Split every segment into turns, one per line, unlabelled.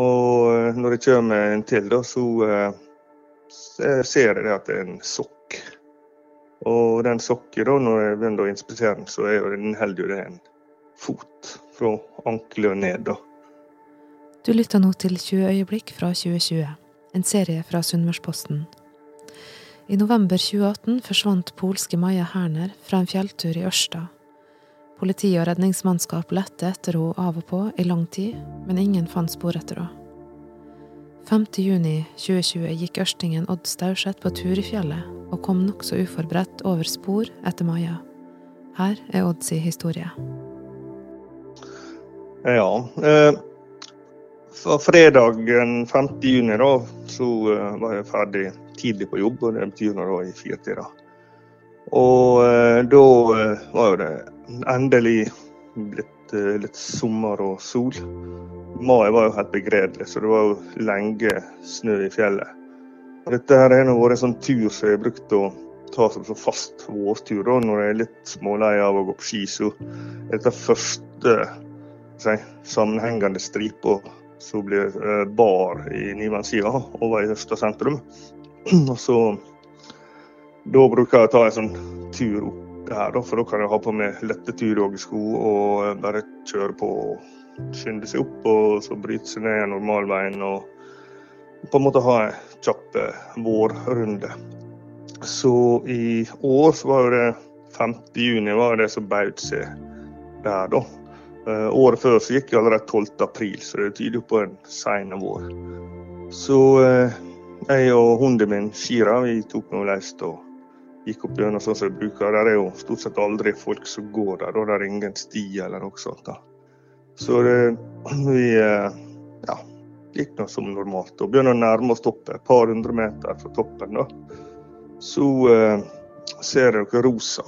Og eh, når jeg kommer en til, da, så eh, ser jeg det at det er en sokk. Og den sokken, da, når jeg begynner å inspisere den, så er den inneholder jo det en fot fra ankelet og ned. da.
Du lytter nå til 20 øyeblikk fra 2020, en serie fra Sunnmørsposten. I november 2018 forsvant polske Maja Herner fra en fjelltur i Ørsta. Politi og redningsmannskap lette etter henne av og på i lang tid, men ingen fant spor etter henne. 5. juni 2020 gikk ørstingen Odd Staurseth på tur i fjellet og kom nokså uforberedt over spor etter Maja. Her er Odd si historie.
Ja. Eh, fredagen 5. juni da, så eh, var jeg ferdig tidlig på jobb, og det betyr nå i firetida. Og eh, da eh, var jo det endelig blitt eh, litt sommer og sol. Mai var jo helt begredelig, så det var jo lenge snø i fjellet. Dette her nå vært en sånn tur som jeg har brukt å ta som så fast vårtur. da, Når jeg er litt smålei av å gå på ski, så er dette første si, sammenhengende stripa som blir bar i Nyvannssida over i Østa sentrum. Og så Da bruker jeg å ta en sånn tur opp her, for da kan jeg ha på meg lette turjoggesko og eh, bare kjøre på og skynde seg opp, og så bryte seg ned normalveien og på en måte ha en kjapp eh, vårrunde. Så i år så var det 5. juni var det som baut seg der, da. Eh, året før så gikk det allerede 12. april, så det tyder på en sein vår. Så jeg og hunden min Shira vi tok noe løst og gikk opp gjennom sånn som jeg bruker. Der er jo stort sett aldri folk som går der, og det er ingen sti eller noe sånt. da. Så det, vi eh, ja, gikk nå som normalt og begynner å nærme oss toppen, et par hundre meter fra toppen. da. Så eh, ser dere rosa.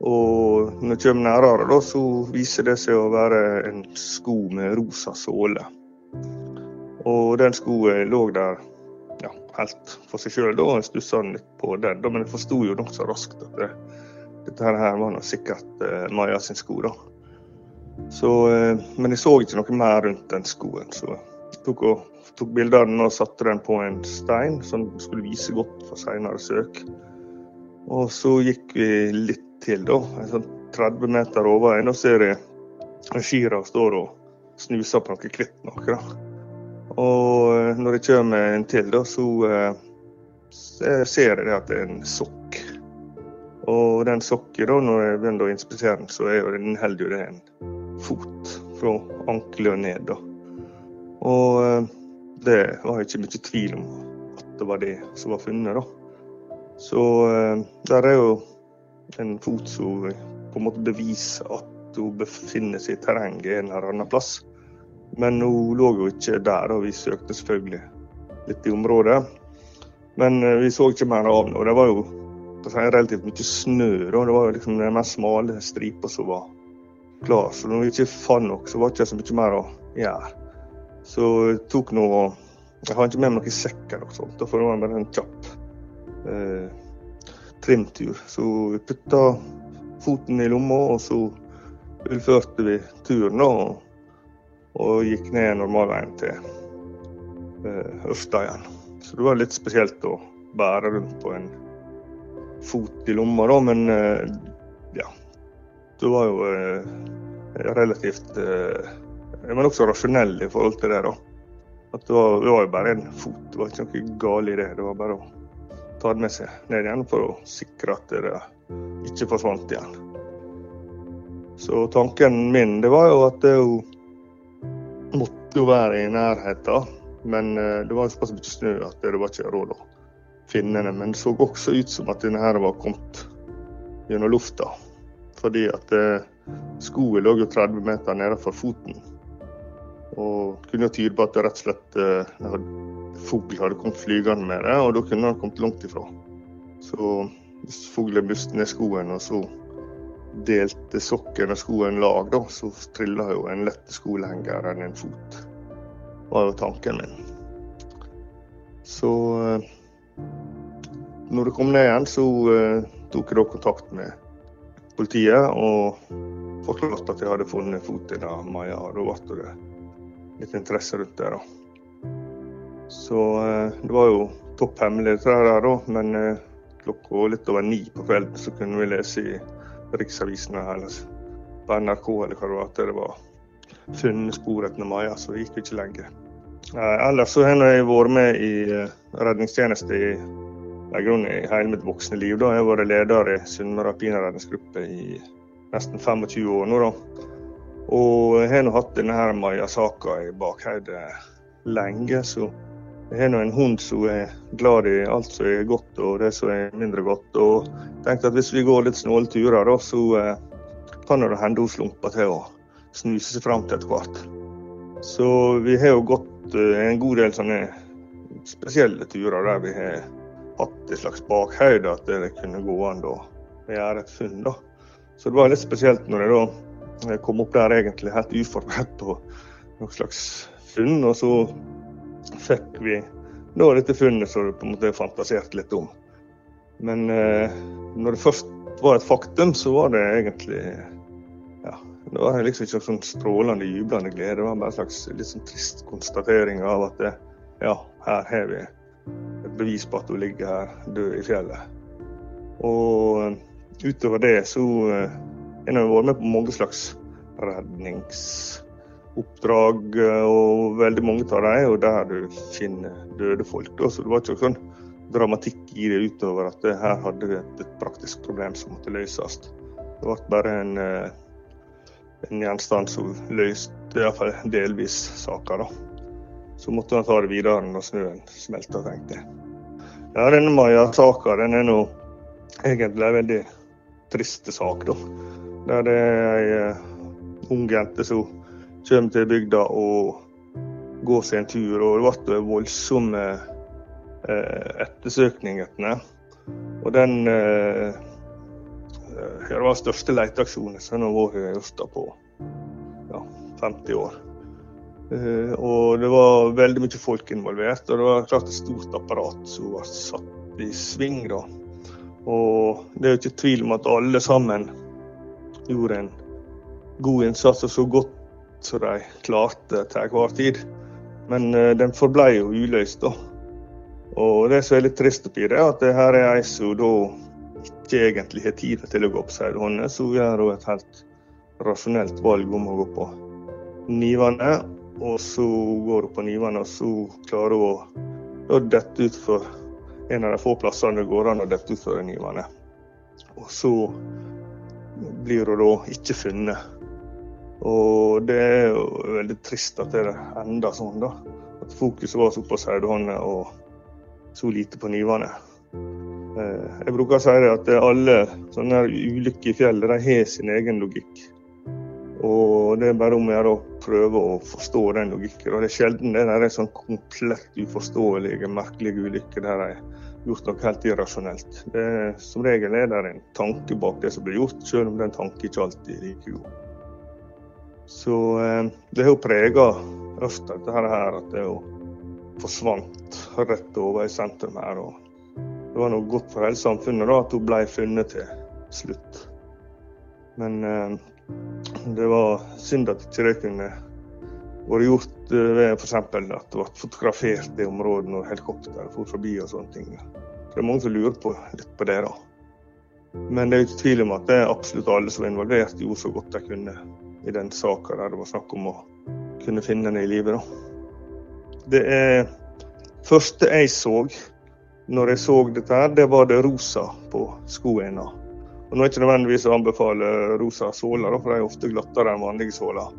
Og når jeg kommer nærmere, da, så viser det seg å være en sko med rosa såle. Og den skoen lå der ja, helt for seg sjøl, jeg stussa litt på den. Da, men jeg forsto jo nokså raskt at det, dette her var nå sikkert eh, Maja sin sko. da. Så, eh, men jeg så ikke noe mer rundt den skoen. Så jeg tok, og, tok bilder og satte den på en stein, som skulle vise godt for senere søk. Og så gikk vi litt til, da. Sånn 30 meter over og ser jeg Shira står og snuser på noe klipp. Og eh, når jeg kommer en til, da, så eh, ser jeg at det er en sokk. Og den sokken, da, når jeg begynner å inspisere den, så er jo den heldig jo det en fot fra ankelet og ned. da. Og eh, det var ikke mye tvil om at det var det som var funnet. da. Så der er jo en fot som på en måte beviser at hun befinner seg i terrenget en eller annen plass. Men hun lå jo ikke der, og vi søkte selvfølgelig litt i området. Men eh, vi så ikke mer av henne. og Det var jo relativt mye snø. Da. Det var jo liksom den mest smale stripa som var klar. Så når vi ikke fant noe, så var det ikke så mye mer å gjøre. Så jeg tok noe Jeg har ikke med meg noen sekk eller noe sånt, for det var bare en kjapp eh, trimtur. Så vi putta foten i lomma, og så fullførte vi turen. og og gikk ned normalveien til eh, igjen. Så det var litt spesielt å bære rundt på en fot i lomma, da, men eh, ja. Det var jo eh, relativt Men også rasjonell i forhold til det. da. At det var, det var jo bare en fot, det var ikke noe galt i det. Det var bare å ta det med seg ned igjen for å sikre at det ikke forsvant igjen. Så tanken min det var jo at hun måtte jo være i nærheten. Men det var såpass mye snø at det var ikke råd å finne den. Men det så også ut som at denne her var kommet gjennom lufta. Fordi at eh, skoen lå jo 30 meter nedenfor foten. Og kunne jo tyde på at det rett og slett eh, fugl hadde kommet flygende med det, og da kunne den kommet langt ifra. Så fuglen bustet ned skoen, og så delte sokken og skoen lag, da, så trilla jo en lett skolehenger enn en fot. Var jo tanken min. Så eh, når det kom ned igjen, så uh, tok jeg da kontakt med politiet og forklarte at jeg hadde funnet foten av Maja. Da ble det litt interesse rundt det. da. Så uh, det var jo topp hemmelig, dette her, da, men klokka litt over ni på kvelden så kunne vi lese i riksavisene eller på NRK eller hva det var, at det var funnet spor etter Maja, så det gikk jo ikke lenger. ellers så har jeg vært med i redningstjeneste i grunnen i hele mitt voksne liv. Da. Jeg har vært leder i Sunnmøre alpinredningsgruppe i nesten 25 år nå. da. Og jeg har nå hatt denne Maja-saka i bakhodet lenge. Så jeg har en hund som er glad i alt som er godt og det som er mindre godt. Og tenkte at hvis vi går litt snåle turer, så eh, kan det hende hun slumper til å snuse seg fram til etter hvert. Så vi har jo gått eh, en god del sånne spesielle turer der vi har hatt en slags bakhøyde at det kunne gå an å gjøre et funn. da. Så det var litt spesielt når jeg da kom opp der egentlig helt uforberedt på noe slags funn, og så fikk vi da dette funnet som du på en måte fantaserte litt om. Men eh, når det først var et faktum, så var det egentlig ja, det var liksom ikke sånn strålende, jublende glede. Det var bare en slags litt sånn trist konstatering av at det, ja, her har vi et bevis på at hun ligger her død i fjellet. Og eh, utover det så har eh, jeg vært med på mange slags redningsoppdrag, eh, og veldig mange av dem jo der du finner døde folk. Så det var ikke sånn dramatikk i det utover at det her hadde vi et praktisk problem som måtte løses. Det ble bare en, en gjenstand som løste iallfall delvis saka. da. Så måtte man ta det videre når snøen smelta, tenkte jeg. Ja, denne Maja-saka den er nå egentlig en veldig trist sak, da. Der det er ei ung jente som kommer til bygda og går seg en tur. Og det ble voldsomme uh, ettersøkning. Og den uh, ja, det var den største leteaksjonen som har vært Ørsta på ja, 50 år. Uh, og det var veldig mye folk involvert, og det var klart et stort apparat som var satt i sving. da. Og det er jo ikke tvil om at alle sammen gjorde en god innsats, og så godt som de klarte til enhver tid. Men uh, den forble jo uløst, da. Og det som er litt trist oppi det, er at det her er ei som da ikke egentlig har tid til å gå på Seidhåndet, så gjør hun et helt rasjonelt valg om å gå på Nivane. Og så går hun på Nivane, og så klarer hun å dette utfor en av de få plassene det går an å dette utfor Nivane. Og så blir hun da ikke funnet. Og det er jo veldig trist at det ender sånn, da. At fokuset var så på Saudhåndet og så lite på Nivane. Eh, jeg bruker å si at alle sånne ulykker i fjellet de har sin egen logikk. Og det er bare om å gjøre å prøve å forstå den logikken. Og det er sjelden det er sånn komplett uforståelige, merkelige ulykker der de gjort noe helt irrasjonelt. Det som regel er det en tanke bak det som blir gjort, selv om den tanken ikke alltid er like god. Så eh, det har jo prega Ørsta, dette her, at det jo forsvant rett over i sentrum her. og Det var noe godt for hele samfunnet da, at hun ble funnet til slutt. Men eh, det var synd at ikke det kunne vært gjort eh, ved f.eks. at det ble fotografert i området når helikopter for forbi og sånne ting. Det er mange som lurer på, litt på det. da. Men det er jo ikke tvil om at det er absolutt alle som var involvert, gjorde så godt de kunne i den saka der det var snakk om å kunne finne henne i live. Det er første jeg så når jeg så dette, her, det var det rosa på skoene. Og Nå er det ikke nødvendigvis å anbefale rosa såler, for de er ofte glattere enn vanlige såler.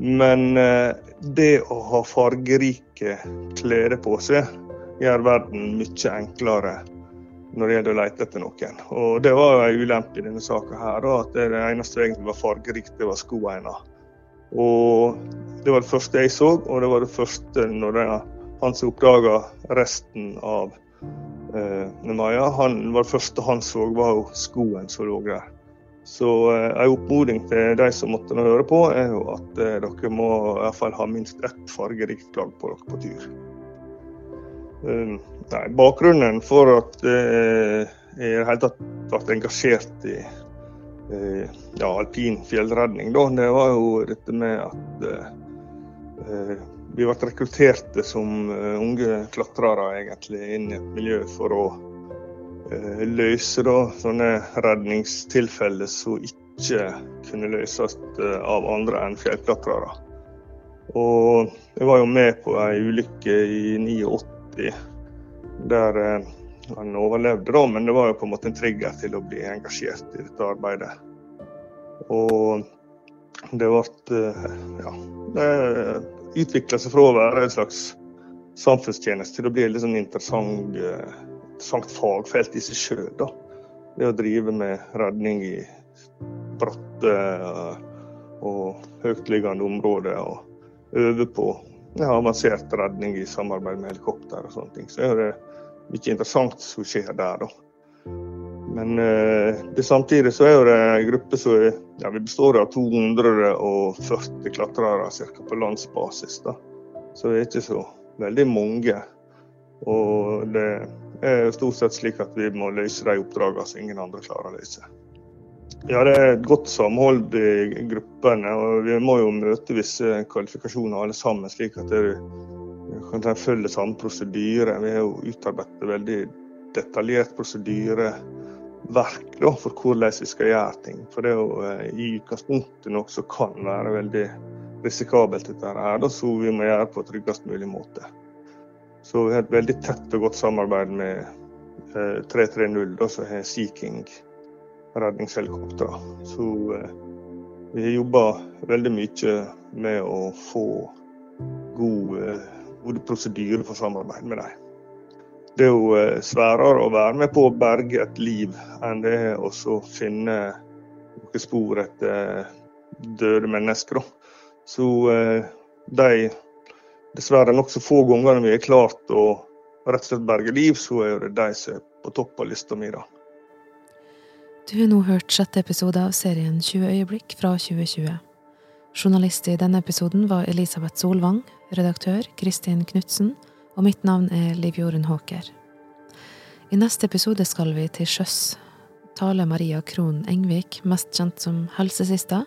Men eh, det å ha fargerike klær på seg gjør verden mye enklere når det gjelder å lete etter noen. Og Det var en ulempe i denne saka at det eneste egentlig var fargerikt, det var skoene. Og Det var det første jeg så, og det var det første når det, han som oppdaga resten av eh, Maja. Han var det første han så, var jo skoen som lå der. Så eh, en oppmoding til de som måtte høre på, er jo at eh, dere må i hvert fall ha minst ett fargerikt plagg på dere på tur. Um, nei, bakgrunnen for at eh, jeg i det hele tatt ble engasjert i eh, ja, alpin fjellredning, da, det var jo dette med at eh, vi ble rekrutterte som unge klatrere egentlig inn i et miljø for å løse da, sånne redningstilfeller som ikke kunne løses av andre enn fjellklatrere. Og jeg var jo med på ei ulykke i 89 der han overlevde, da, men det var jo på en måte en trigger til å bli engasjert i dette arbeidet. Og det ble ja, det utvikla seg fra å være en slags samfunnstjeneste til å bli et litt sånn interessant, eh, interessant fagfelt i seg sjøl. Det å drive med redning i bratte eh, og høytliggende områder og øve på ja, avansert redning i samarbeid med helikopter og sånne ting. Så er det mye interessant som skjer der, da. Men eh, det, samtidig så er det en gruppe som ja, vi består av 240 klatrere cirka på landsbasis. da. Så det er ikke så veldig mange. Og det er stort sett slik at vi må løse de oppdragene som ingen andre klarer å løse. Ja, det er et godt samhold i gruppene, og vi må jo møte visse kvalifikasjoner alle sammen, slik at det kan følge samme prosedyre. Vi har jo utarbeidet veldig detaljert prosedyreverk da, for hvordan vi skal gjøre ting. For det er jo eh, i utgangspunktet noe som kan være veldig risikabelt, dette her, da, så vi må gjøre på tryggest mulig måte. Så vi har et veldig tett og godt samarbeid med eh, 330, da, som har Sea King redningshelikoptre. Så eh, vi har jobba veldig mye med å få god, eh, gode prosedyrer for samarbeid med dem det er jo eh, sværere å være med på å berge et liv enn det er å finne noen spor etter døde mennesker. Så de dessverre nokså få gangene vi har klart å rett og slett berge liv, så er det de som er på topp av lista mi. da.
Du har nå hørt sjette episode av serien 20 øyeblikk fra 2020. Journalist i denne episoden var Elisabeth Solvang, redaktør Kristin Knutsen og mitt navn er Liv Jorunn Håker. I neste episode skal vi til sjøs. Tale Maria Krohn Engvik, mest kjent som helsesista,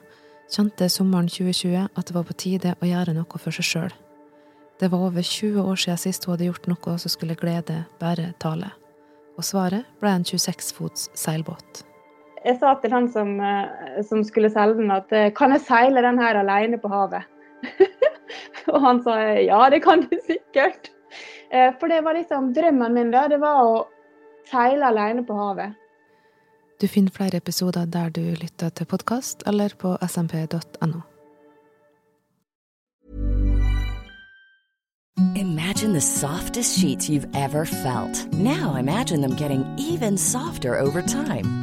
kjente sommeren 2020 at det var på tide å gjøre noe for seg sjøl. Det var over 20 år siden sist hun hadde gjort noe som skulle glede bare Tale. Og svaret ble en 26 fots seilbåt.
Jeg sa til han som, eh, som skulle selge den at eh, kan jeg seile den her alene på havet? og han sa ja, det kan du sikkert. Eh, for det var liksom drømmen min, da. Det var å seile alene på havet.
Du finner flere episoder der du lytter til podkast, eller på smp.no.
Imagine the softest sheets you've ever felt. Now imagine them getting even softer over time.